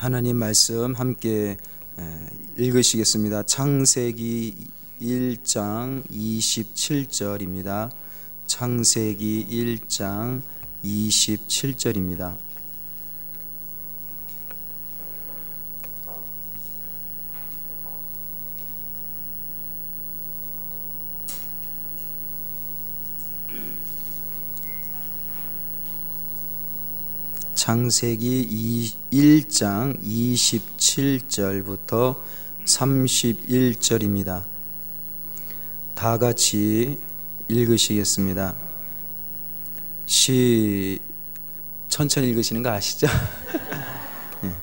하나님 말씀 함께 읽으시겠습니다. 창세기 1장 27절입니다. 창세기 1장 27절입니다. 창세기 1장 27절부터 31절입니다. 다 같이 읽으시겠습니다. 시 천천히 읽으시는 거 아시죠? 예.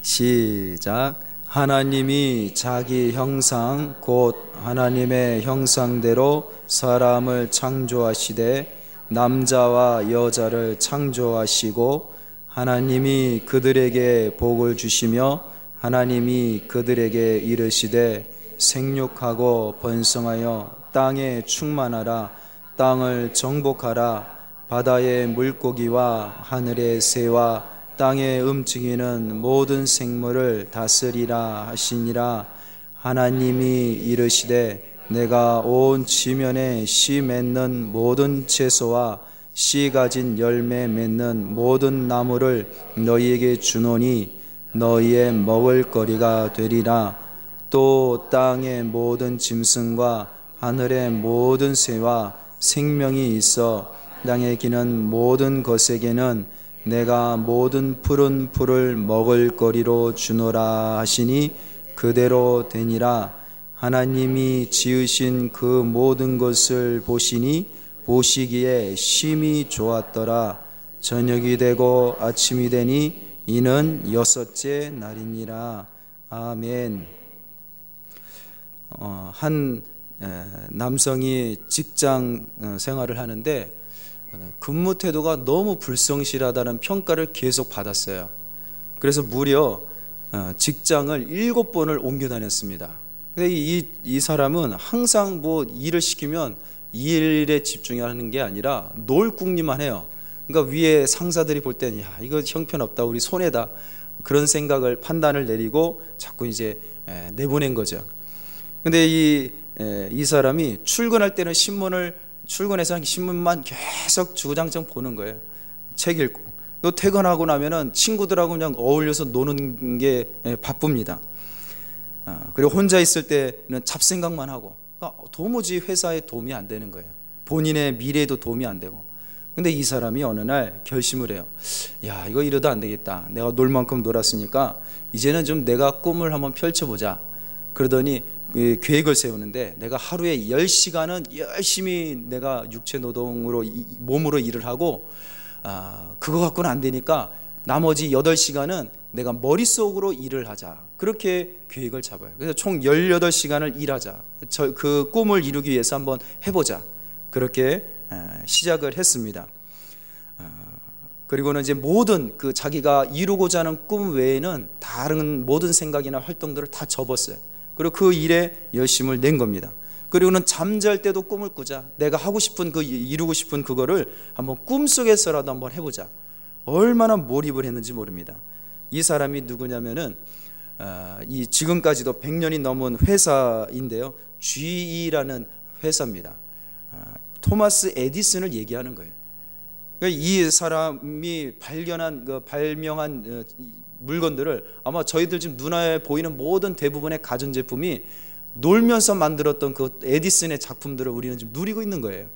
시작. 하나님이 자기 형상 곧 하나님의 형상대로 사람을 창조하시되 남자와 여자를 창조하시고 하나님이 그들에게 복을 주시며 하나님이 그들에게 이르시되 생육하고 번성하여 땅에 충만하라 땅을 정복하라. 바다의 물고기와 하늘의 새와 땅에 움직이는 모든 생물을 다스리라 하시니라. 하나님이 이르시되 내가 온 지면에 씨 맺는 모든 채소와 씨 가진 열매 맺는 모든 나무를 너희에게 주노니 너희의 먹을 거리가 되리라. 또 땅의 모든 짐승과 하늘의 모든 새와 생명이 있어 땅에 기는 모든 것에게는 내가 모든 푸른 풀을 먹을 거리로 주노라 하시니 그대로 되니라. 하나님이 지으신 그 모든 것을 보시니 보시기에 심히 좋았더라. 저녁이 되고 아침이 되니 이는 여섯째 날이니라. 아멘. 어, 한 남성이 직장 어, 생활을 하는데 근무 태도가 너무 불성실하다는 평가를 계속 받았어요. 그래서 무려 어, 직장을 일곱 번을 옮겨 다녔습니다. 근데 이, 이 사람은 항상 뭐 일을 시키면 이 일에 집중하는 게 아니라 놀궁리만 해요. 그러니까 위에 상사들이 볼 때는 야 이거 형편없다 우리 손해다 그런 생각을 판단을 내리고 자꾸 이제 내보낸 거죠. 근데 이, 이 사람이 출근할 때는 신문을 출근해서 신문만 계속 주구장창 보는 거예요. 책 읽고 또 퇴근하고 나면은 친구들하고 그냥 어울려서 노는 게 바쁩니다. 아, 그리고 혼자 있을 때는 잡생각만 하고 도무지 회사에 도움이 안 되는 거예요. 본인의 미래에도 도움이 안 되고. 근데 이 사람이 어느 날 결심을 해요. 야, 이거 이러다 안 되겠다. 내가 놀 만큼 놀았으니까 이제는 좀 내가 꿈을 한번 펼쳐보자. 그러더니 그 계획을 세우는데 내가 하루에 10시간은 열심히 내가 육체 노동으로 몸으로 일을 하고 아, 그거 갖고는 안 되니까 나머지 8시간은 내가 머릿속으로 일을 하자. 그렇게 계획을 잡아요. 그래서 총 18시간을 일하자. 저, 그 꿈을 이루기 위해서 한번 해보자. 그렇게 시작을 했습니다. 어, 그리고는 이제 모든 그 자기가 이루고자 하는 꿈 외에는 다른 모든 생각이나 활동들을 다 접었어요. 그리고 그 일에 열심을 낸 겁니다. 그리고는 잠잘 때도 꿈을 꾸자. 내가 하고 싶은 그 이루고 싶은 그거를 한번 꿈속에서라도 한번 해보자. 얼마나 몰입을 했는지 모릅니다. 이 사람이 누구냐면은 아, 이 지금까지도 100년이 넘은 회사인데요. GE라는 회사입니다. 아, 토마스 에디슨을 얘기하는 거예요. 그러니까 이 사람이 발견한 그 발명한 어, 물건들을 아마 저희들 지금 눈에 보이는 모든 대부분의 가전 제품이 놀면서 만들었던 그 에디슨의 작품들을 우리는 지금 누리고 있는 거예요.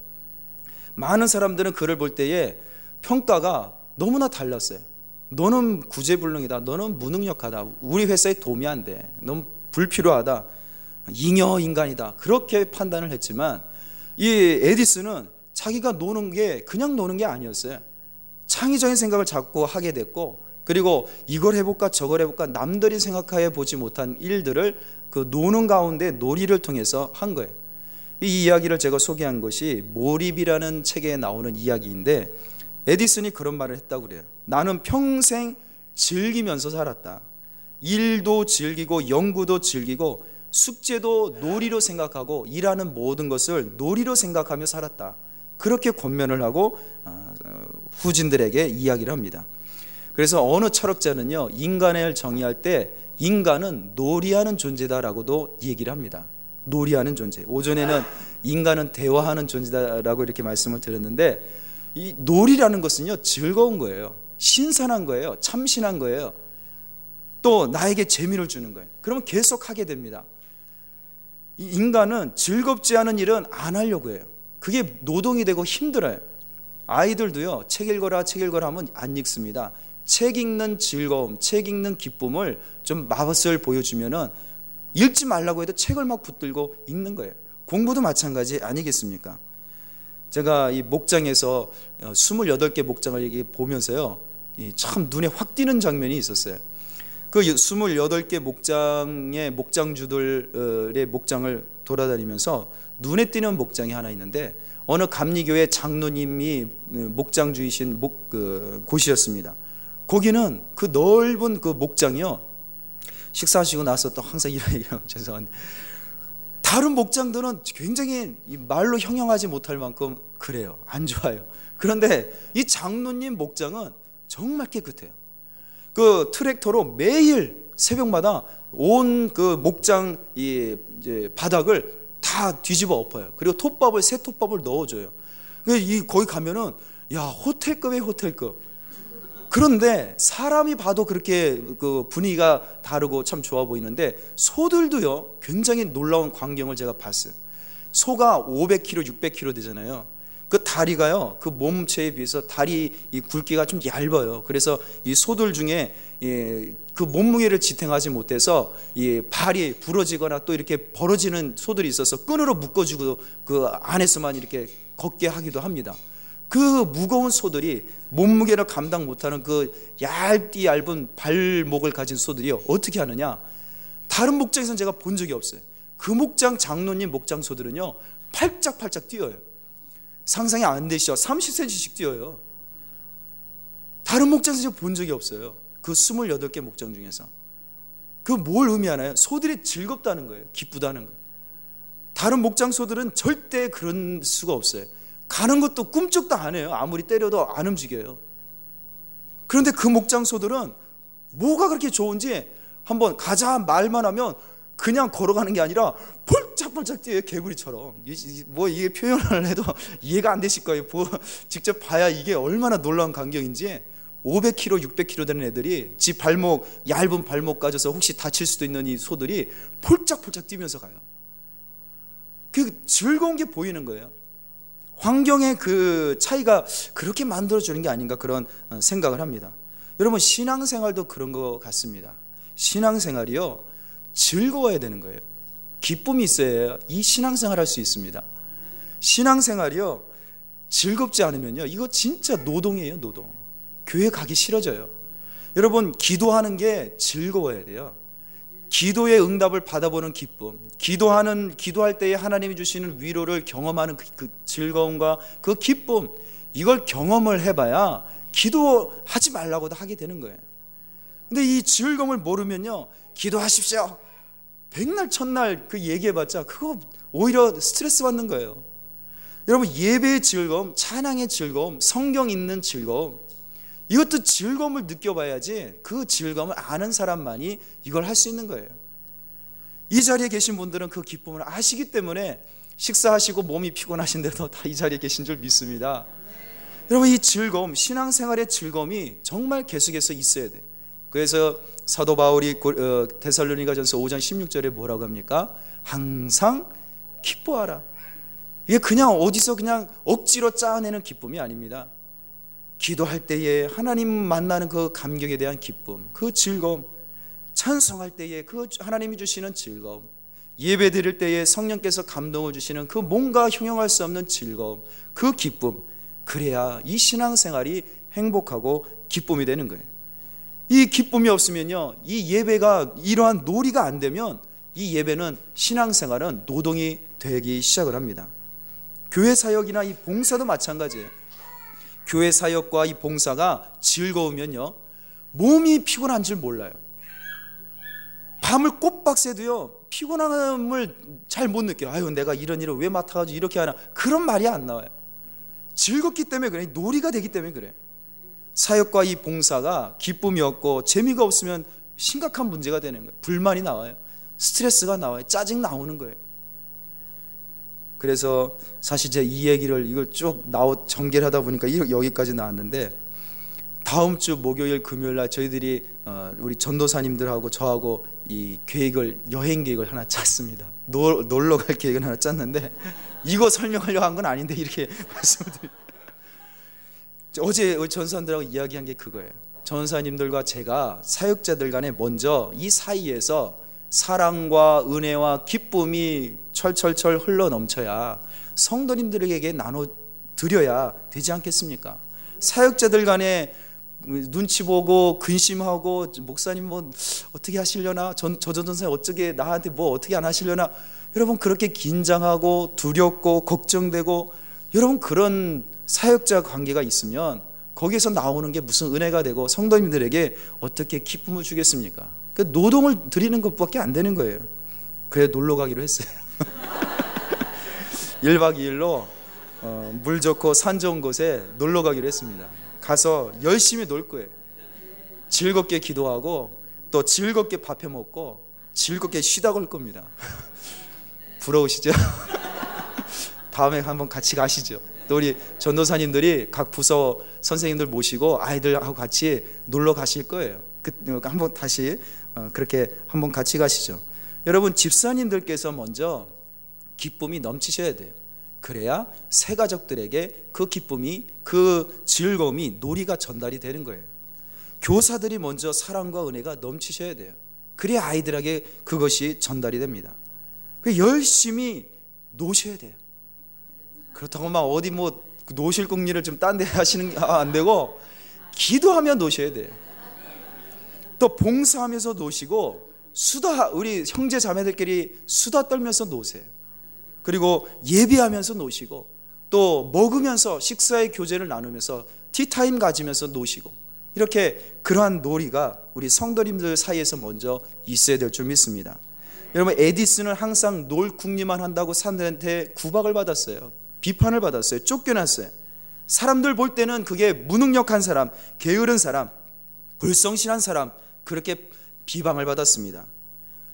많은 사람들은 그를 볼 때에 평가가 너무나 달랐어요. 너는 구제불능이다. 너는 무능력하다. 우리 회사에 도움이 안 돼. 너무 불필요하다. 잉여 인간이다. 그렇게 판단을 했지만 이 에디슨은 자기가 노는 게 그냥 노는 게 아니었어요. 창의적인 생각을 자꾸 하게 됐고 그리고 이걸 해볼까 저걸 해볼까 남들이 생각해 보지 못한 일들을 그 노는 가운데 놀이를 통해서 한 거예요. 이 이야기를 제가 소개한 것이 몰입이라는 책에 나오는 이야기인데 에디슨이 그런 말을 했다고 그래요. 나는 평생 즐기면서 살았다. 일도 즐기고 연구도 즐기고 숙제도 놀이로 생각하고 일하는 모든 것을 놀이로 생각하며 살았다. 그렇게 권면을 하고 어, 후진들에게 이야기를 합니다. 그래서 어느 철학자는요, 인간을 정의할 때 인간은 놀이하는 존재다라고도 얘기를 합니다. 놀이하는 존재. 오전에는 인간은 대화하는 존재다라고 이렇게 말씀을 드렸는데 이 놀이라는 것은요, 즐거운 거예요. 신선한 거예요. 참신한 거예요. 또 나에게 재미를 주는 거예요. 그러면 계속 하게 됩니다. 인간은 즐겁지 않은 일은 안 하려고 해요. 그게 노동이 되고 힘들어요. 아이들도요, 책 읽어라, 책 읽어라 하면 안 읽습니다. 책 읽는 즐거움, 책 읽는 기쁨을 좀 맛을 보여주면은 읽지 말라고 해도 책을 막 붙들고 읽는 거예요. 공부도 마찬가지 아니겠습니까? 제가 이 목장에서 28개 어, 목장을 보면서요, 참 눈에 확 띄는 장면이 있었어요. 그 28개 목장의 목장주들의 목장을 돌아다니면서 눈에 띄는 목장이 하나 있는데 어느 감리교회 장로님이 목장주이신 목, 그, 곳이었습니다. 거기는 그 넓은 그 목장이요. 식사하시고 나서 또 항상 이런 얘기하면 죄송한데 다른 목장들은 굉장히 말로 형용하지 못할 만큼 그래요. 안 좋아요. 그런데 이 장로님 목장은 정말 깨끗해요. 그 트랙터로 매일 새벽마다 온 그 목장 이 이제 바닥을 다 뒤집어 엎어요. 그리고 톱밥을 새 톱밥을 넣어줘요. 이 거기 가면은 야 호텔급의 호텔급. 그런데 사람이 봐도 그렇게 그 분위기가 다르고 참 좋아 보이는데 소들도요 굉장히 놀라운 광경을 제가 봤어요. 소가 500kg, 600kg 되잖아요. 그 다리가요, 그 몸체에 비해서 다리 이 굵기가 좀 얇아요. 그래서 이 소들 중에 예, 그 몸무게를 지탱하지 못해서 이 발이 부러지거나 또 이렇게 벌어지는 소들이 있어서 끈으로 묶어주고 그 안에서만 이렇게 걷게 하기도 합니다. 그 무거운 소들이 몸무게를 감당 못하는 그 얇디 얇은 발목을 가진 소들이 어떻게 하느냐? 다른 목장에서는 제가 본 적이 없어요. 그 목장 장로님 목장 소들은요 팔짝팔짝 뛰어요. 상상이 안 되시죠? 30cm씩 뛰어요. 다른 목장에서 본 적이 없어요. 그 28개 목장 중에서. 그 뭘 의미하나요? 소들이 즐겁다는 거예요. 기쁘다는 거예요. 다른 목장 소들은 절대 그런 수가 없어요. 가는 것도 꿈쩍도 안 해요. 아무리 때려도 안 움직여요. 그런데 그 목장 소들은 뭐가 그렇게 좋은지 한번 가자 말만 하면 그냥 걸어가는 게 아니라 폴짝폴짝 뛰어요 개구리처럼. 뭐 이게 표현을 해도 이해가 안 되실 거예요. 직접 봐야 이게 얼마나 놀라운 광경인지. 500kg, 600kg 되는 애들이 지 발목 얇은 발목 까져서 혹시 다칠 수도 있는 이 소들이 폴짝폴짝 뛰면서 가요. 그 즐거운 게 보이는 거예요 환경의 그 차이가 그렇게 만들어 주는 게 아닌가 그런 어, 생각을 합니다 여러분 신앙생활도 그런 것 같습니다 신앙생활이요 즐거워야 되는 거예요. 기쁨이 있어야 이 신앙생활 할 수 있습니다. 신앙생활이요. 즐겁지 않으면요. 이거 진짜 노동이에요, 노동. 교회 가기 싫어져요. 여러분, 기도하는 게 즐거워야 돼요. 기도의 응답을 받아보는 기쁨, 기도하는 기도할 때에 하나님이 주시는 위로를 경험하는 그, 그 즐거움과 그 기쁨, 이걸 경험을 해봐야 기도하지 말라고도 하게 되는 거예요. 근데 이 즐거움을 모르면요, 기도하십시오. 백날 첫날 그 얘기해봤자 그거 오히려 스트레스 받는 거예요. 여러분 예배의 즐거움, 찬양의 즐거움, 성경 읽는 즐거움 이것도 즐거움을 느껴봐야지 그 즐거움을 아는 사람만이 이걸 할 수 있는 거예요. 이 자리에 계신 분들은 그 기쁨을 아시기 때문에 식사하시고 몸이 피곤하신데도 다 이 자리에 계신 줄 믿습니다. 여러분 이 즐거움, 신앙생활의 즐거움이 정말 계속해서 있어야 돼. 그래서 사도 바울이 어, 데살로니가전서 5장 16절에 뭐라고 합니까? 항상 기뻐하라. 이게 그냥 어디서 그냥 억지로 짜내는 기쁨이 아닙니다. 기도할 때에 하나님 만나는 그 감격에 대한 기쁨, 그 즐거움, 찬송할 때에 그 하나님이 주시는 즐거움, 예배 드릴 때에 성령께서 감동을 주시는 그 뭔가 형용할 수 없는 즐거움, 그 기쁨, 그래야 이 신앙생활이 행복하고 기쁨이 되는 거예요. 이 기쁨이 없으면요, 이 예배가 이러한 놀이가 안 되면 이 예배는 신앙생활은 노동이 되기 시작을 합니다. 교회 사역이나 이 봉사도 마찬가지예요. 교회 사역과 이 봉사가 즐거우면요, 몸이 피곤한 줄 몰라요. 밤을 꼬박 새도요, 피곤함을 잘 못 느껴요. 아유, 내가 이런 일을 왜 맡아가지고 이렇게 하나. 그런 말이 안 나와요. 즐겁기 때문에 그래. 놀이가 되기 때문에 그래. 사역과 이 봉사가 기쁨이 없고 재미가 없으면 심각한 문제가 되는 거예요. 불만이 나와요. 스트레스가 나와요. 짜증 나오는 거예요. 그래서 사실 제가 이 얘기를 이걸 쭉 나오 전개하다 보니까 여기까지 나왔는데 다음 주 목요일 금요일 날 저희들이 어, 우리 전도사님들하고 저하고 이 계획을 여행 계획을 하나 짰습니다. 놀, 놀러 갈 계획을 하나 짰는데 이거 설명하려고 한건 아닌데 이렇게 드립니다. 어제 전사님들하고 이야기한 게 그거예요. 전사님들과 제가 사역자들 간에 먼저 이 사이에서 사랑과 은혜와 기쁨이 철철철 흘러 넘쳐야 성도님들에게 나눠 드려야 되지 않겠습니까? 사역자들 간에 눈치 보고 근심하고 목사님 뭐 어떻게 하시려나 전저전사님 어떻게 나한테 뭐 어떻게 안 하시려나 여러분 그렇게 긴장하고 두렵고 걱정되고 여러분 그런 사역자 관계가 있으면 거기서 나오는 게 무슨 은혜가 되고 성도님들에게 어떻게 기쁨을 주겠습니까? 그 노동을 드리는 것밖에 안 되는 거예요. 그래 놀러 가기로 했어요. 1박 2일로 어, 물 좋고 산 좋은 곳에 놀러 가기로 했습니다. 가서 열심히 놀 거예요. 즐겁게 기도하고 또 즐겁게 밥해 먹고 즐겁게 쉬다 걸 겁니다. 부러우시죠? 다음에 한번 같이 가시죠. 또 우리 전도사님들이 각 부서 선생님들 모시고 아이들하고 같이 놀러 가실 거예요. 그, 한번 다시 어, 그렇게 한번 같이 가시죠. 여러분 집사님들께서 먼저 기쁨이 넘치셔야 돼요. 그래야 새 가족들에게 그 기쁨이 그 즐거움이 놀이가 전달이 되는 거예요. 교사들이 먼저 사랑과 은혜가 넘치셔야 돼요. 그래야 아이들에게 그것이 전달이 됩니다. 그 열심히 노셔야 돼요. 그렇다고 막 어디 뭐 노실 궁리를 좀 딴 데 하시는 게 안 되고 기도하며 노셔야 돼요. 또 봉사하면서 노시고 수다 우리 형제 자매들끼리 수다 떨면서 노세요. 그리고 예배하면서 노시고 또 먹으면서 식사의 교제를 나누면서 티타임 가지면서 노시고 이렇게 그러한 놀이가 우리 성도님들 사이에서 먼저 있어야 될 줄 믿습니다. 여러분 에디슨은 항상 놀 궁리만 한다고 사람들한테 구박을 받았어요. 비판을 받았어요. 쫓겨났어요. 사람들 볼 때는 그게 무능력한 사람, 게으른 사람, 불성실한 사람 그렇게 비방을 받았습니다.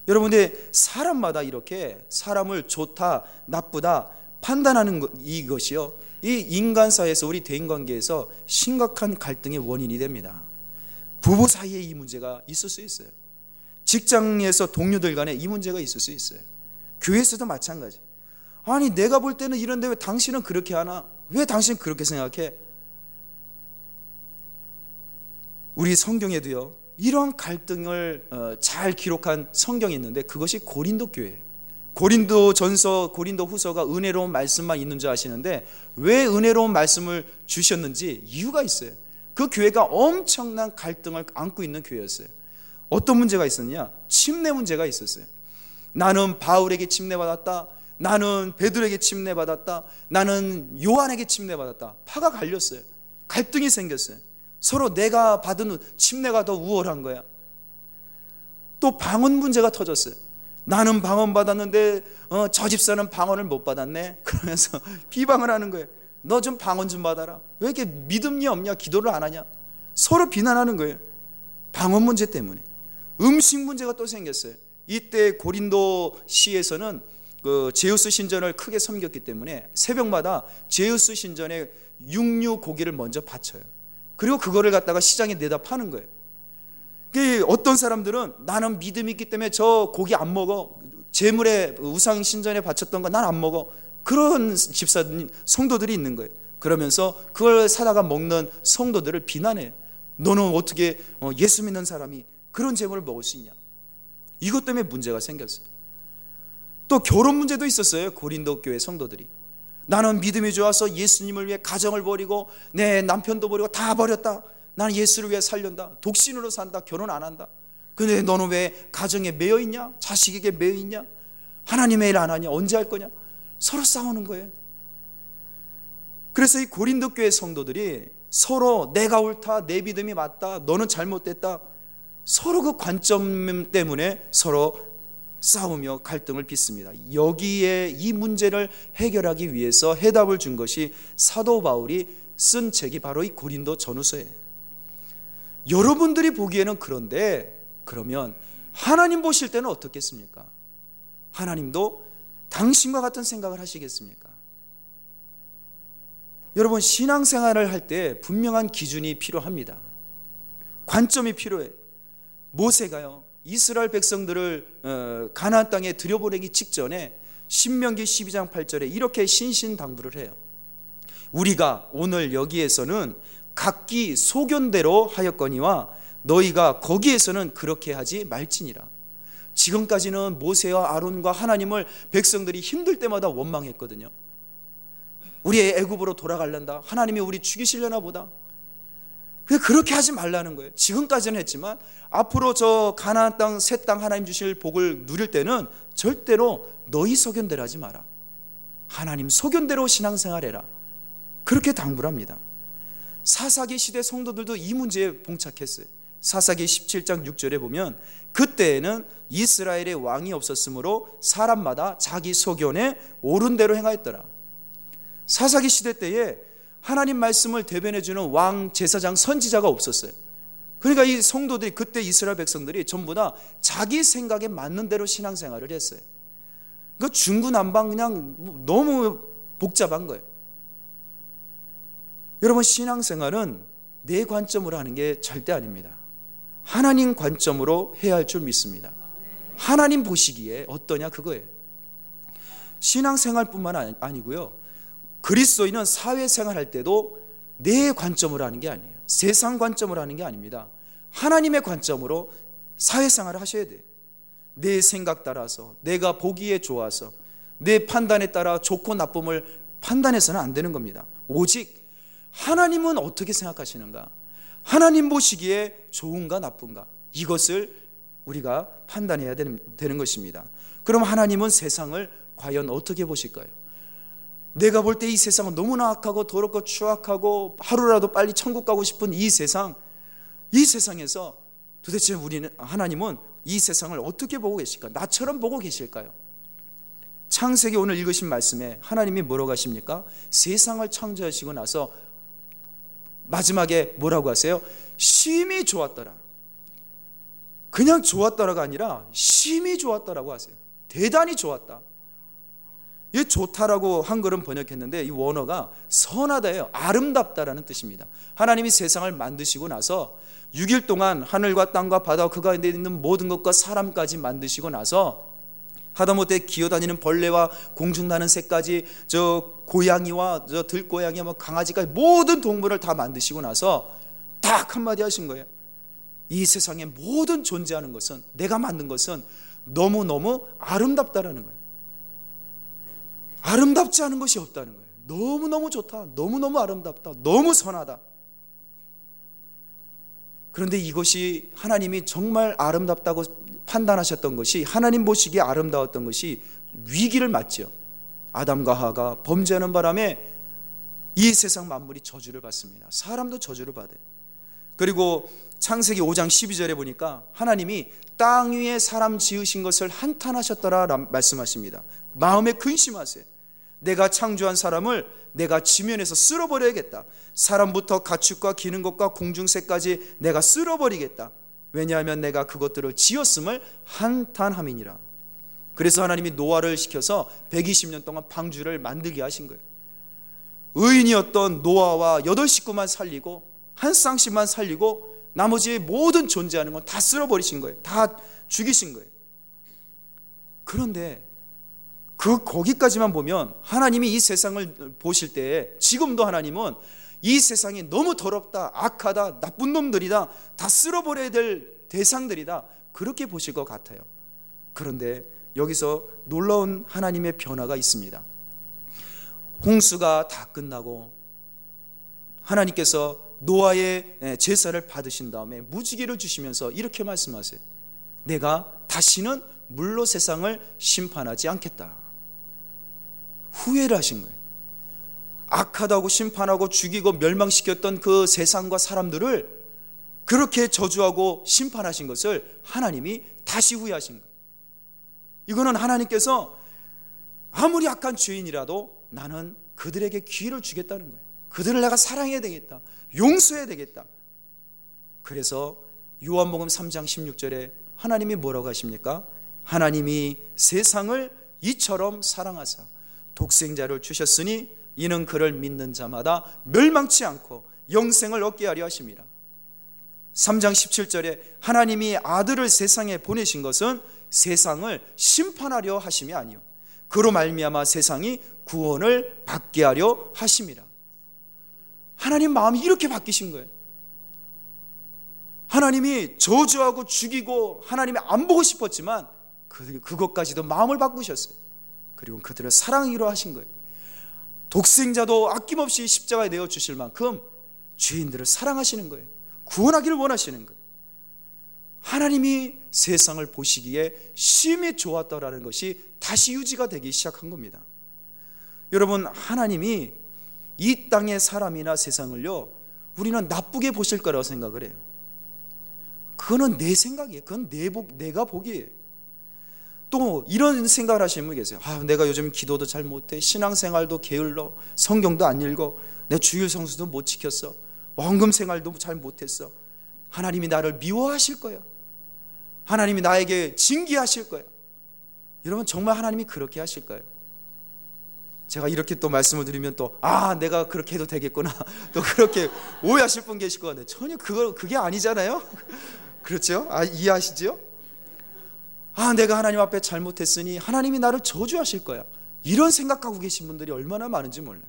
여러분들 사람마다 이렇게 사람을 좋다 나쁘다 판단하는 이것이요. 이 인간 사에서 우리 대인 관계에서 심각한 갈등의 원인이 됩니다. 부부 사이에 이 문제가 있을 수 있어요. 직장에서 동료들 간에 이 문제가 있을 수 있어요. 교회에서도 마찬가지. 아니 내가 볼 때는 이런데 왜 당신은 그렇게 하나? 왜 당신 그렇게 생각해? 우리 성경에도요. 이러한 갈등을 어, 잘 기록한 성경이 있는데 그것이 고린도 교회예요. 고린도 전서, 고린도 후서가 은혜로운 말씀만 있는 줄 아시는데 왜 은혜로운 말씀을 주셨는지 이유가 있어요. 그 교회가 엄청난 갈등을 안고 있는 교회였어요. 어떤 문제가 있었냐? 침례 문제가 있었어요. 나는 바울에게 침례받았다. 나는 베드로에게 침례받았다. 나는 요한에게 침례받았다. 파가 갈렸어요. 갈등이 생겼어요. 서로 내가 받은 침례가 더 우월한 거야. 또 방언 문제가 터졌어요. 나는 방언 받았는데 어, 저 집사는 방언을 못 받았네. 그러면서 비방을 하는 거예요. 너 좀 방언 좀 받아라. 왜 이렇게 믿음이 없냐? 기도를 안 하냐? 서로 비난하는 거예요. 방언 문제 때문에. 음식 문제가 또 생겼어요. 이때 고린도 시에서는 그 제우스 신전을 크게 섬겼기 때문에 새벽마다 제우스 신전에 육류 고기를 먼저 바쳐요. 그리고 그거를 갖다가 시장에 내다 파는 거예요. 어떤 사람들은 나는 믿음이 있기 때문에 저 고기 안 먹어. 재물에 우상 신전에 바쳤던 거 난 안 먹어. 그런 집사 성도들이 있는 거예요. 그러면서 그걸 사다가 먹는 성도들을 비난해요. 너는 어떻게 어, 예수 믿는 사람이 그런 재물을 먹을 수 있냐? 이것 때문에 문제가 생겼어요. 또 결혼 문제도 있었어요. 고린도 교회 성도들이. 나는 믿음이 좋아서 예수님을 위해 가정을 버리고 내 남편도 버리고 다 버렸다. 나는 예수를 위해 살련다. 독신으로 산다. 결혼 안 한다. 근데 너는 왜 가정에 매여 있냐? 자식에게 매여 있냐? 하나님의 일 안 하냐? 언제 할 거냐? 서로 싸우는 거예요. 그래서 이 고린도 교회 성도들이 서로 내가 옳다, 내 믿음이 맞다, 너는 잘못됐다. 서로 그 관점 때문에 서로 싸우며 갈등을 빚습니다. 여기에 이 문제를 해결하기 위해서 해답을 준 것이 사도 바울이 쓴 책이 바로 이 고린도 전후서예요. 여러분들이 보기에는 그런데 그러면 하나님 보실 때는 어떻겠습니까? 하나님도 당신과 같은 생각을 하시겠습니까? 여러분 신앙생활을 할 때 분명한 기준이 필요합니다. 관점이 필요해. 모세가요 이스라엘 백성들을 어, 가나안 땅에 들여보내기 직전에 신명기 12장 8절에 이렇게 신신당부를 해요. 우리가 오늘 여기에서는 각기 소견대로 하였거니와 너희가 거기에서는 그렇게 하지 말지니라. 지금까지는 모세와 아론과 하나님을 백성들이 힘들 때마다 원망했거든요. 우리의 애굽으로 돌아갈란다. 하나님이 우리 죽이시려나 보다. 그렇게 하지 말라는 거예요. 지금까지는 했지만 앞으로 저 가나안 땅, 새 땅 하나님 주실 복을 누릴 때는 절대로 너희 소견대로 하지 마라. 하나님 소견대로 신앙생활해라. 그렇게 당부를 합니다. 사사기 시대 성도들도 이 문제에 봉착했어요. 사사기 17장 6절에 보면 그때에는 이스라엘의 왕이 없었으므로 사람마다 자기 소견에 옳은 대로 행하였더라. 사사기 시대 때에 하나님 말씀을 대변해 주는 왕, 제사장, 선지자가 없었어요. 그러니까 이 성도들이 그때 이스라엘 백성들이 전부 다 자기 생각에 맞는 대로 신앙생활을 했어요. 그 중구난방 그냥 너무 복잡한 거예요. 여러분 신앙생활은 내 관점으로 하는 게 절대 아닙니다. 하나님 관점으로 해야 할 줄 믿습니다. 하나님 보시기에 어떠냐 그거예요. 신앙생활뿐만 아니고요. 그리스도인은 사회생활 할 때도 내 관점으로 하는 게 아니에요. 세상 관점으로 하는 게 아닙니다. 하나님의 관점으로 사회생활을 하셔야 돼요. 내 생각 따라서, 내가 보기에 좋아서, 내 판단에 따라 좋고 나쁨을 판단해서는 안 되는 겁니다. 오직 하나님은 어떻게 생각하시는가? 하나님 보시기에 좋은가 나쁜가 이것을 우리가 판단해야 되는, 되는 것입니다. 그럼 하나님은 세상을 과연 어떻게 보실까요? 내가 볼 때 이 세상은 너무나 악하고 더럽고 추악하고 하루라도 빨리 천국 가고 싶은 이 세상, 이 세상에서 도대체 우리는 하나님은 이 세상을 어떻게 보고 계실까? 나처럼 보고 계실까요? 창세기 오늘 읽으신 말씀에 하나님이 뭐라고 하십니까? 세상을 창조하시고 나서 마지막에 뭐라고 하세요? 심히 좋았더라. 그냥 좋았더라가 아니라 심히 좋았다라고 하세요. 대단히 좋았다. 이 좋다라고 한글은 번역했는데 이 원어가 선하다예요. 아름답다라는 뜻입니다. 하나님이 세상을 만드시고 나서 6일 동안 하늘과 땅과 바다 그 가운데 있는 모든 것과 사람까지 만드시고 나서 하다못해 기어다니는 벌레와 공중 나는 새까지 저 고양이와 저 들고양이와 뭐 강아지까지 모든 동물을 다 만드시고 나서 딱 한마디 하신 거예요. 이 세상에 모든 존재하는 것은 내가 만든 것은 너무너무 아름답다라는 거예요. 아름답지 않은 것이 없다는 거예요. 너무너무 좋다. 너무너무 아름답다. 너무 선하다. 그런데 이것이 하나님이 정말 아름답다고 판단하셨던 것이 하나님 보시기에 아름다웠던 것이 위기를 맞죠. 아담과 하가 범죄하는 바람에 이 세상 만물이 저주를 받습니다. 사람도 저주를 받아요. 그리고 창세기 5장 12절에 보니까 하나님이 땅 위에 사람 지으신 것을 한탄하셨더라 말씀하십니다. 마음에 근심하세요. 내가 창조한 사람을 내가 지면에서 쓸어버려야겠다. 사람부터 가축과 기는 것과 공중새까지 내가 쓸어버리겠다. 왜냐하면 내가 그것들을 지었음을 한탄함이니라. 그래서 하나님이 노아를 시켜서 120년 동안 방주를 만들게 하신 거예요. 의인이었던 노아와 여덟 식구만 살리고 한 쌍씩만 살리고 나머지 모든 존재하는 건 다 쓸어버리신 거예요. 다 죽이신 거예요. 그런데 그 거기까지만 보면 하나님이 이 세상을 보실 때 지금도 하나님은 이 세상이 너무 더럽다, 악하다, 나쁜 놈들이다, 다 쓸어버려야 될 대상들이다 그렇게 보실 것 같아요. 그런데 여기서 놀라운 하나님의 변화가 있습니다. 홍수가 다 끝나고 하나님께서 노아의 제사를 받으신 다음에 무지개를 주시면서 이렇게 말씀하세요. 내가 다시는 물로 세상을 심판하지 않겠다. 후회를 하신 거예요. 악하다고 심판하고 죽이고 멸망시켰던 그 세상과 사람들을 그렇게 저주하고 심판하신 것을 하나님이 다시 후회하신 거예요. 이거는 하나님께서 아무리 악한 죄인이라도 나는 그들에게 기회를 주겠다는 거예요. 그들을 내가 사랑해야 되겠다. 용서해야 되겠다. 그래서 요한복음 3장 16절에 하나님이 뭐라고 하십니까? 하나님이 세상을 이처럼 사랑하사 독생자를 주셨으니 이는 그를 믿는 자마다 멸망치 않고 영생을 얻게 하려 하십니다. 3장 17절에 하나님이 아들을 세상에 보내신 것은 세상을 심판하려 하심이 아니요 그로 말미암아 세상이 구원을 받게 하려 하심이라. 하나님 마음이 이렇게 바뀌신 거예요. 하나님이 저주하고 죽이고 하나님이 안 보고 싶었지만 그, 그것까지도 마음을 바꾸셨어요. 그리고 그들을 사랑하기로 하신 거예요. 독생자도 아낌없이 십자가에 내어 주실 만큼 죄인들을 사랑하시는 거예요. 구원하기를 원하시는 거예요. 하나님이 세상을 보시기에 심히 좋았다라는 것이 다시 유지가 되기 시작한 겁니다. 여러분, 하나님이 이 땅의 사람이나 세상을요, 우리는 나쁘게 보실 거라고 생각을 해요. 그거는 내 생각이에요. 그건 내 복, 내가 보기에요. 또 이런 생각을 하시는 분 계세요. 아, 내가 요즘 기도도 잘 못해. 신앙생활도 게을러. 성경도 안 읽어. 내 주일 성수도 못 지켰어. 원금 생활도 잘 못했어. 하나님이 나를 미워하실 거야. 하나님이 나에게 징계하실 거야. 여러분 정말 하나님이 그렇게 하실까요? 제가 이렇게 또 말씀을 드리면 또 아 내가 그렇게 해도 되겠구나 또 그렇게 오해하실 분 계실 것 같아요. 전혀 그거 그게 아니잖아요. 그렇죠? 아 이해하시죠? 아 내가 하나님 앞에 잘못했으니 하나님이 나를 저주하실 거야. 이런 생각하고 계신 분들이 얼마나 많은지 몰라요.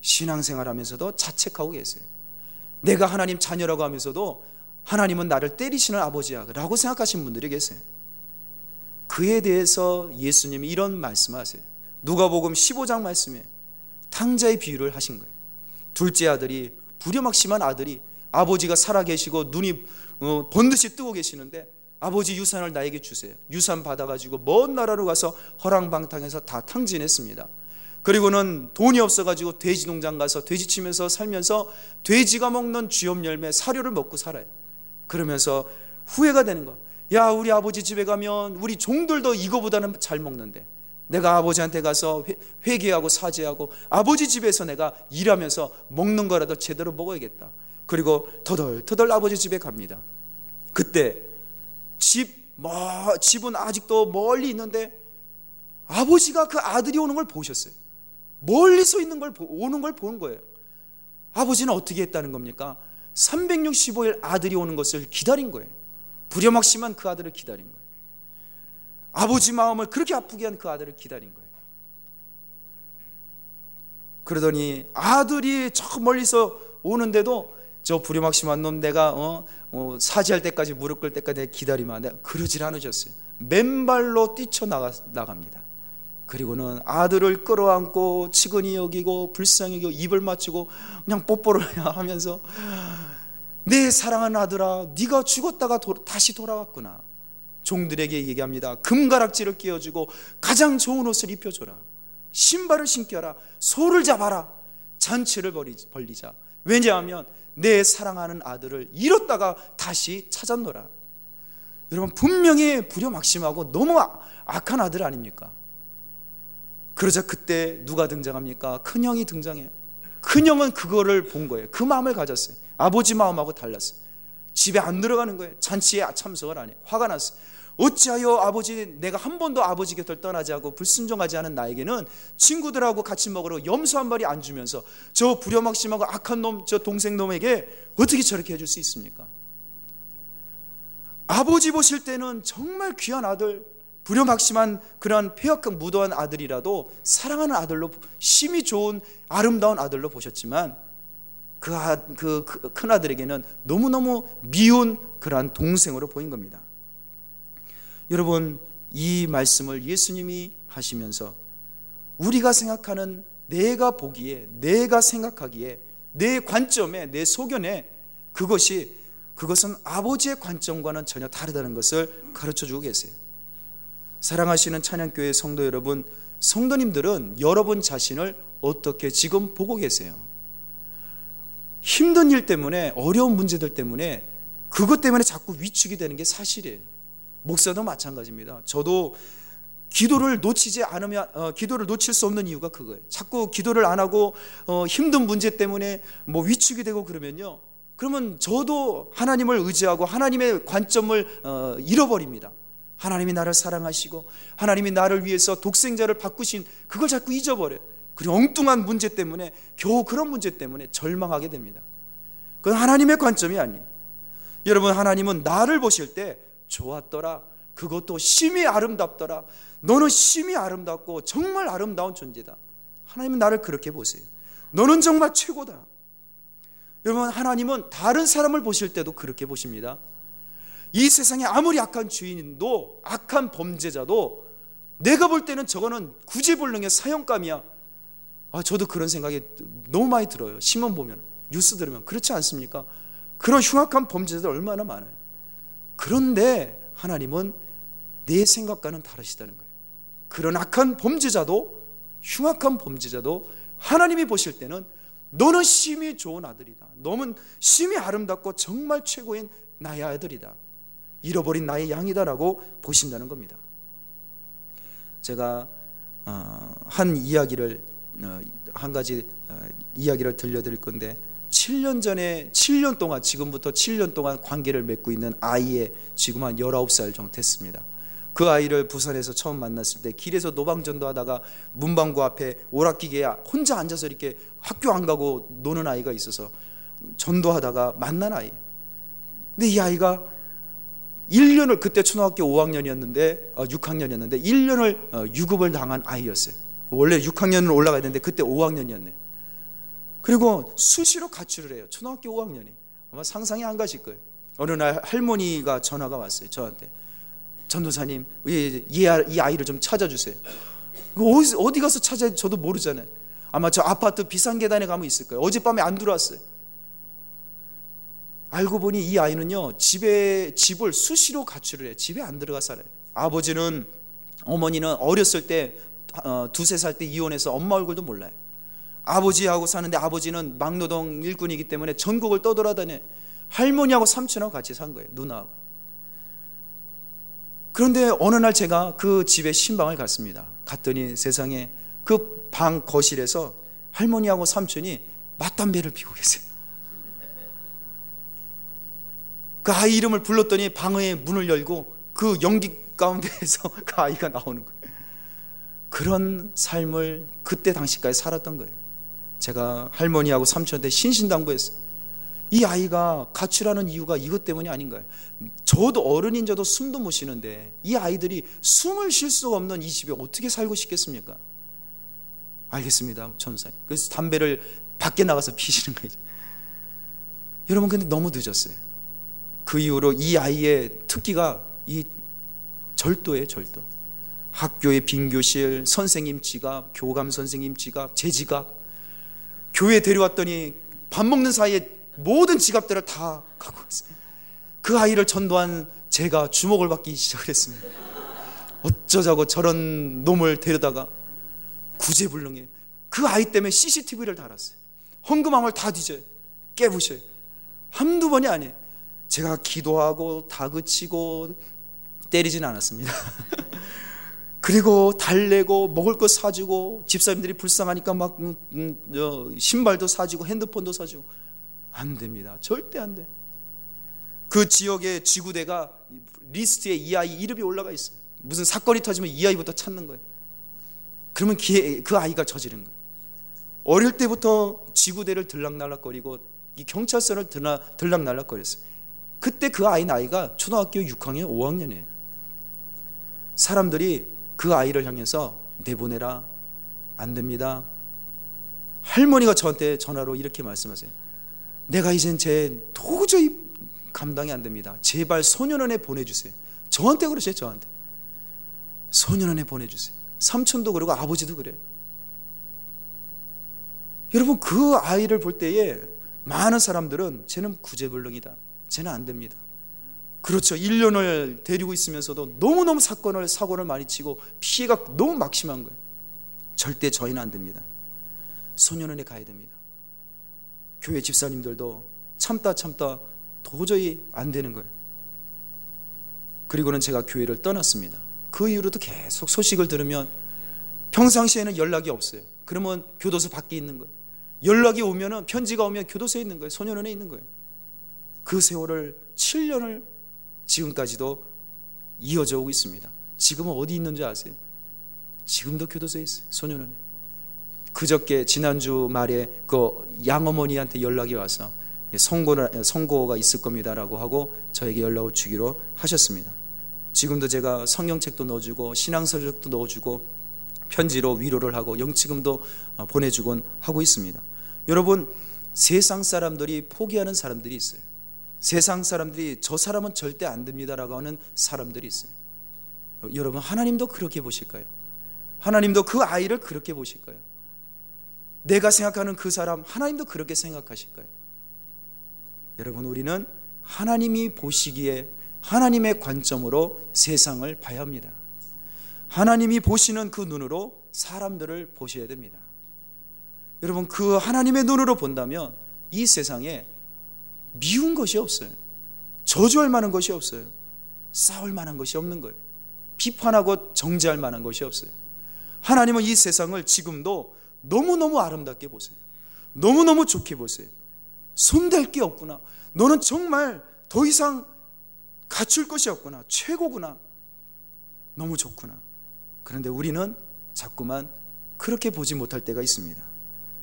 신앙생활 하면서도 자책하고 계세요. 내가 하나님 자녀라고 하면서도 하나님은 나를 때리시는 아버지야 라고 생각하시는 분들이 계세요. 그에 대해서 예수님이 이런 말씀하세요. 누가복음 15장 말씀에 탕자의 비유를 하신 거예요. 둘째 아들이 부려막심한 아들이 아버지가 살아계시고 눈이 어, 번듯이 뜨고 계시는데 아버지 유산을 나에게 주세요. 유산 받아가지고 먼 나라로 가서 허랑방탕해서 다 탕진했습니다. 그리고는 돈이 없어가지고 돼지 농장 가서 돼지 치면서 살면서 돼지가 먹는 쥐염 열매 사료를 먹고 살아요. 그러면서 후회가 되는 거. 야, 우리 아버지 집에 가면 우리 종들도 이거보다는 잘 먹는데 내가 아버지한테 가서 회, 개하고 사죄하고 아버지 집에서 내가 일하면서 먹는 거라도 제대로 먹어야겠다. 그리고 터덜터덜 아버지 집에 갑니다. 그때 집, 뭐, 집은 아직도 멀리 있는데 아버지가 그 아들이 오는 걸 보셨어요. 멀리서 있는 걸 오는 걸 본 거예요. 아버지는 어떻게 했다는 겁니까? 365일 아들이 오는 것을 기다린 거예요. 부려막심한 그 아들을 기다린 거예요. 아버지 마음을 그렇게 아프게 한 그 아들을 기다린 거예요. 그러더니 아들이 저 멀리서 오는데도 저 부려막심한 놈 내가 어, 어, 사지할 때까지 무릎 꿇을 때까지 기다리면 안 돼. 그러질 않으셨어요. 맨발로 뛰쳐 나가, 나갑니다. 그리고는 아들을 끌어안고 치근히 여기고 불쌍히 여기고 입을 맞추고 그냥 뽀뽀를 하면서 내 사랑하는 아들아 네가 죽었다가 도, 다시 돌아왔구나 종들에게 얘기합니다 금가락지를 끼워주고 가장 좋은 옷을 입혀줘라 신발을 신겨라 소를 잡아라 잔치를 벌리자 왜냐하면 내 사랑하는 아들을 잃었다가 다시 찾았노라 여러분 분명히 부려막심하고 너무 악한 아들 아닙니까 그러자 그때 누가 등장합니까? 큰형이 등장해요. 큰형은 그거를 본 거예요. 그 마음을 가졌어요. 아버지 마음하고 달랐어요. 집에 안 들어가는 거예요. 잔치에 참석을 안 해요. 화가 났어요. 어찌하여 아버지 내가 한 번도 아버지 곁을 떠나지 않고 불순종하지 않은 나에게는 친구들하고 같이 먹으러 염소 한 마리 안 주면서 저 부려막심하고 악한 놈 저 동생 놈에게 어떻게 저렇게 해줄 수 있습니까? 아버지 보실 때는 정말 귀한 아들 불효막심한 그런 폐역한 무도한 아들이라도 사랑하는 아들로 심히 좋은 아름다운 아들로 보셨지만 그, 아, 그, 그 큰아들에게는 너무너무 미운 그러한 동생으로 보인 겁니다. 여러분 이 말씀을 예수님이 하시면서 우리가 생각하는 내가 보기에 내가 생각하기에 내 관점에 내 소견에 그것이 그것은 아버지의 관점과는 전혀 다르다는 것을 가르쳐 주고 계세요. 사랑하시는 찬양교회 성도 여러분, 성도님들은 여러분 자신을 어떻게 지금 보고 계세요? 힘든 일 때문에 어려운 문제들 때문에 그것 때문에 자꾸 위축이 되는 게 사실이에요. 목사도 마찬가지입니다. 저도 기도를 놓치지 않으면 어, 기도를 놓칠 수 없는 이유가 그거예요. 자꾸 기도를 안 하고 어, 힘든 문제 때문에 뭐 위축이 되고 그러면요 그러면 저도 하나님을 의지하고 하나님의 관점을 어, 잃어버립니다. 하나님이 나를 사랑하시고 하나님이 나를 위해서 독생자를 바꾸신 그걸 자꾸 잊어버려요. 그리고 엉뚱한 문제 때문에 겨우 그런 문제 때문에 절망하게 됩니다. 그건 하나님의 관점이 아니에요. 여러분 하나님은 나를 보실 때 좋았더라. 그것도 심히 아름답더라. 너는 심히 아름답고 정말 아름다운 존재다. 하나님은 나를 그렇게 보세요. 너는 정말 최고다. 여러분 하나님은 다른 사람을 보실 때도 그렇게 보십니다. 이 세상에 아무리 악한 주인도 악한 범죄자도 내가 볼 때는 저거는 구제불능의 사형감이야. 아, 저도 그런 생각이 너무 많이 들어요. 신문 보면 뉴스 들으면 그렇지 않습니까? 그런 흉악한 범죄자들 얼마나 많아요. 그런데 하나님은 내 생각과는 다르시다는 거예요. 그런 악한 범죄자도 흉악한 범죄자도 하나님이 보실 때는 너는 심히 좋은 아들이다. 너는 심히 아름답고 정말 최고인 나의 아들이다. 잃어버린 나의 양이다라고 보신다는 겁니다. 제가 어, 한 이야기를 어, 한 가지 어, 이야기를 들려드릴 건데 7년 전에 7년 동안 지금부터 7년 동안 관계를 맺고 있는 아이의 지금 한 19살 정도 됐습니다. 그 아이를 부산에서 처음 만났을 때 길에서 노방전도 하다가 문방구 앞에 오락기계에 혼자 앉아서 이렇게 학교 안 가고 노는 아이가 있어서 전도하다가 만난 아이. 근데 이 아이가 1년을 그때 초등학교 5학년이었는데 어, 6학년이었는데 1년을 어, 유급을 당한 아이였어요. 원래 6학년으로 올라가야 되는데 그때 5학년이었네. 그리고 수시로 가출을 해요. 초등학교 5학년이. 아마 상상이 안 가실 거예요. 어느 날 할머니가 전화가 왔어요. 저한테. 전도사님, 이, 이 아이를 좀 찾아주세요. 어디, 어디 가서 찾아야 저도 모르잖아요. 아마 저 아파트 비상 계단에 가면 있을 거예요. 어젯밤에 안 들어왔어요. 알고 보니 이 아이는요, 집에, 집을 수시로 가출을 해요. 집에 안 들어가 살아요. 아버지는, 어머니는 어렸을 때, 어, 두세 살 때 이혼해서 엄마 얼굴도 몰라요. 아버지하고 사는데 아버지는 막노동 일꾼이기 때문에 전국을 떠돌아다녀. 할머니하고 삼촌하고 같이 산 거예요. 누나하고. 그런데 어느 날 제가 그 집에 신방을 갔습니다. 갔더니 세상에 그 방 거실에서 할머니하고 삼촌이 맞담배를 피고 계세요. 그 아이 이름을 불렀더니 방의 문을 열고 그 연기 가운데에서 그 아이가 나오는 거예요. 그런 삶을 그때 당시까지 살았던 거예요. 제가 할머니하고 삼촌한테 신신당부했어요. 이 아이가 가출하는 이유가 이것 때문이 아닌가요? 저도 어른인 저도 숨도 못 쉬는데 이 아이들이 숨을 쉴 수가 없는 이 집에 어떻게 살고 싶겠습니까? 알겠습니다, 전사님. 그래서 담배를 밖에 나가서 피시는 거예요. 여러분, 근데 너무 늦었어요. 그 이후로 이 아이의 특기가 이 절도예요, 절도. 학교의 빈 교실, 선생님 지갑, 교감 선생님 지갑, 제 지갑. 교회 데려왔더니 밥 먹는 사이에 모든 지갑들을 다 갖고 갔어요. 그 아이를 전도한 제가 주목을 받기 시작했습니다. 어쩌자고 저런 놈을 데려다가 구제불능해. 그 아이 때문에 CCTV를 달았어요. 헌금함을 다 뒤져요. 깨부셔요. 한두 번이 아니에요. 제가 기도하고 다그치고 때리진 않았습니다. 그리고 달래고 먹을 거 사주고 집사님들이 불쌍하니까 막 음, 음, 신발도 사주고 핸드폰도 사주고 안 됩니다. 절대 안 돼. 그 지역의 지구대가 리스트에 이 아이 이름이 올라가 있어요. 무슨 사건이 터지면 이 아이부터 찾는 거예요. 그러면 그 아이가 저지른 거예요. 어릴 때부터 지구대를 들락날락거리고 이 경찰서를 들락날락거렸어요. 그때 그 아이 나이가 초등학교 6학년, 5학년이에요. 사람들이 그 아이를 향해서 내보내라. 안 됩니다. 할머니가 저한테 전화로 이렇게 말씀하세요. 내가 이젠 제 도저히 감당이 안 됩니다. 제발 소년원에 보내주세요. 저한테 그러세요, 저한테. 소년원에 보내주세요. 삼촌도 그러고 아버지도 그래요. 여러분, 그 아이를 볼 때에 많은 사람들은 쟤는 구제불능이다. 쟤는 안 됩니다. 그렇죠. 1년을 데리고 있으면서도 너무너무 사건을, 사고를 많이 치고 피해가 너무 막심한 거예요. 절대 저희는 안 됩니다. 소년원에 가야 됩니다. 교회 집사님들도 참다 참다 도저히 안 되는 거예요. 그리고는 제가 교회를 떠났습니다. 그 이후로도 계속 소식을 들으면 평상시에는 연락이 없어요. 그러면 교도소 밖에 있는 거예요. 연락이 오면은 편지가 오면 교도소에 있는 거예요. 소년원에 있는 거예요. 그 세월을 7년을 지금까지도 이어져 오고 있습니다. 지금은 어디 있는지 아세요? 지금도 교도소에 있어요. 소년원에. 그저께 지난주 말에 그 양어머니한테 연락이 와서 선고를, 선고가 있을 겁니다라고 하고 저에게 연락을 주기로 하셨습니다. 지금도 제가 성경책도 넣어주고 신앙서적도 넣어주고 편지로 위로를 하고 영치금도 어, 보내주곤 하고 있습니다. 여러분 세상 사람들이 포기하는 사람들이 있어요. 세상 사람들이 저 사람은 절대 안 됩니다라고 하는 사람들이 있어요. 여러분 하나님도 그렇게 보실까요? 하나님도 그 아이를 그렇게 보실까요? 내가 생각하는 그 사람 하나님도 그렇게 생각하실까요? 여러분 우리는 하나님이 보시기에 하나님의 관점으로 세상을 봐야 합니다. 하나님이 보시는 그 눈으로 사람들을 보셔야 됩니다. 여러분 그 하나님의 눈으로 본다면 이 세상에 미운 것이 없어요. 저주할 만한 것이 없어요. 싸울 만한 것이 없는 거예요. 비판하고 정죄할 만한 것이 없어요. 하나님은 이 세상을 지금도 너무너무 아름답게 보세요. 너무너무 좋게 보세요. 손댈 게 없구나. 너는 정말 더 이상 갖출 것이 없구나. 최고구나. 너무 좋구나. 그런데 우리는 자꾸만 그렇게 보지 못할 때가 있습니다.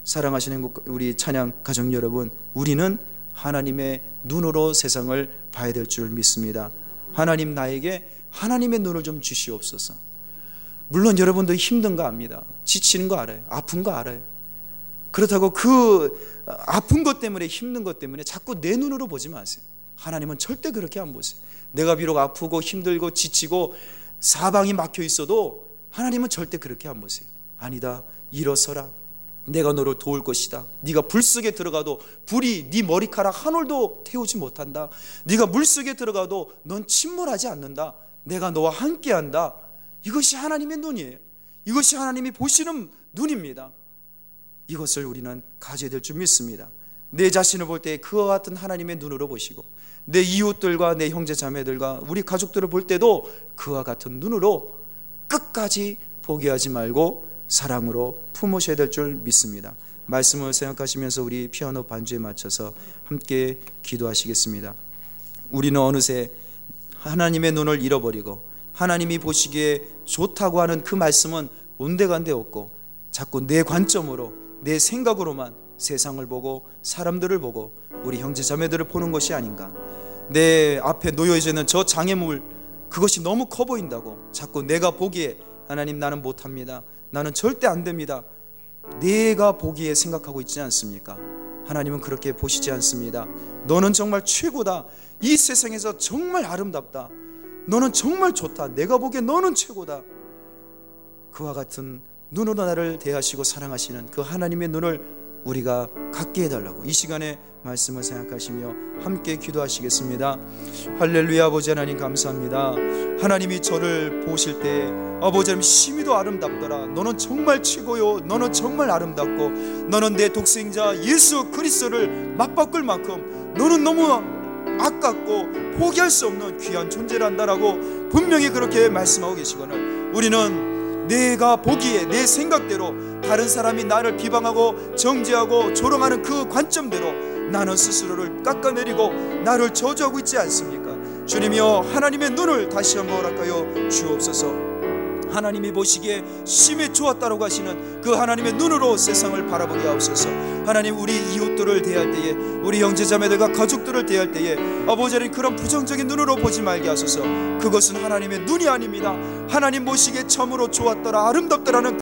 사랑하시는 우리 찬양 가족 여러분, 우리는 하나님의 눈으로 세상을 봐야 될 줄 믿습니다. 하나님 나에게 하나님의 눈을 좀 주시옵소서. 물론 여러분도 힘든 거 압니다. 지치는 거 알아요. 아픈 거 알아요. 그렇다고 그 아픈 것 때문에 힘든 것 때문에 자꾸 내 눈으로 보지 마세요. 하나님은 절대 그렇게 안 보세요. 내가 비록 아프고 힘들고 지치고 사방이 막혀 있어도 하나님은 절대 그렇게 안 보세요. 아니다. 일어서라. 내가 너를 도울 것이다. 네가 불 속에 들어가도 불이 네 머리카락 한 올도 태우지 못한다. 네가 물 속에 들어가도 넌 침몰하지 않는다. 내가 너와 함께한다. 이것이 하나님의 눈이에요. 이것이 하나님이 보시는 눈입니다. 이것을 우리는 가져야 될 줄 믿습니다. 내 자신을 볼 때 그와 같은 하나님의 눈으로 보시고 내 이웃들과 내 형제 자매들과 우리 가족들을 볼 때도 그와 같은 눈으로 끝까지 포기하지 말고 사랑으로 품으셔야 될 줄 믿습니다. 말씀을 생각하시면서 우리 피아노 반주에 맞춰서 함께 기도하시겠습니다. 우리는 어느새 하나님의 눈을 잃어버리고 하나님이 보시기에 좋다고 하는 그 말씀은 온데간데 없고 자꾸 내 관점으로 내 생각으로만 세상을 보고 사람들을 보고 우리 형제 자매들을 보는 것이 아닌가. 내 앞에 놓여져 있는 저 장애물 그것이 너무 커 보인다고 자꾸 내가 보기에 하나님 나는 못합니다. 나는 절대 안 됩니다. 내가 보기에 생각하고 있지 않습니까? 하나님은 그렇게 보시지 않습니다. 너는 정말 최고다. 이 세상에서 정말 아름답다. 너는 정말 좋다. 내가 보기에 너는 최고다. 그와 같은 눈으로 나를 대하시고 사랑하시는 그 하나님의 눈을 우리가 갖게 해달라고 이 시간에 말씀을 생각하시며 함께 기도하시겠습니다. 할렐루야 아버지 하나님 감사합니다. 하나님이 저를 보실 때 아버지 하나님 심히도 아름답더라. 너는 정말 최고요. 너는 정말 아름답고 너는 내 독생자 예수 그리스도를 맞바꿀 만큼 너는 너무 아깝고 포기할 수 없는 귀한 존재란다라고 분명히 그렇게 말씀하고 계시거늘 우리는 내가 보기에 내 생각대로 다른 사람이 나를 비방하고 정죄하고 조롱하는 그 관점대로 나는 스스로를 깎아내리고 나를 저주하고 있지 않습니까? 주님이여 하나님의 눈을 다시 한번 허락하여 주옵소서. 하나님이 보시기에 심히 좋았다고 하시는 그 하나님의 눈으로 세상을 바라보게 하옵소서. 하나님 우리 이웃들을 대할 때에 우리 형제자매들과 가족들을 대할 때에 아버지 하나님 그런 부정적인 눈으로 보지 말게 하소서. 그것은 하나님의 눈이 아닙니다. 하나님 보시기에 참으로 좋았더라 아름답더라는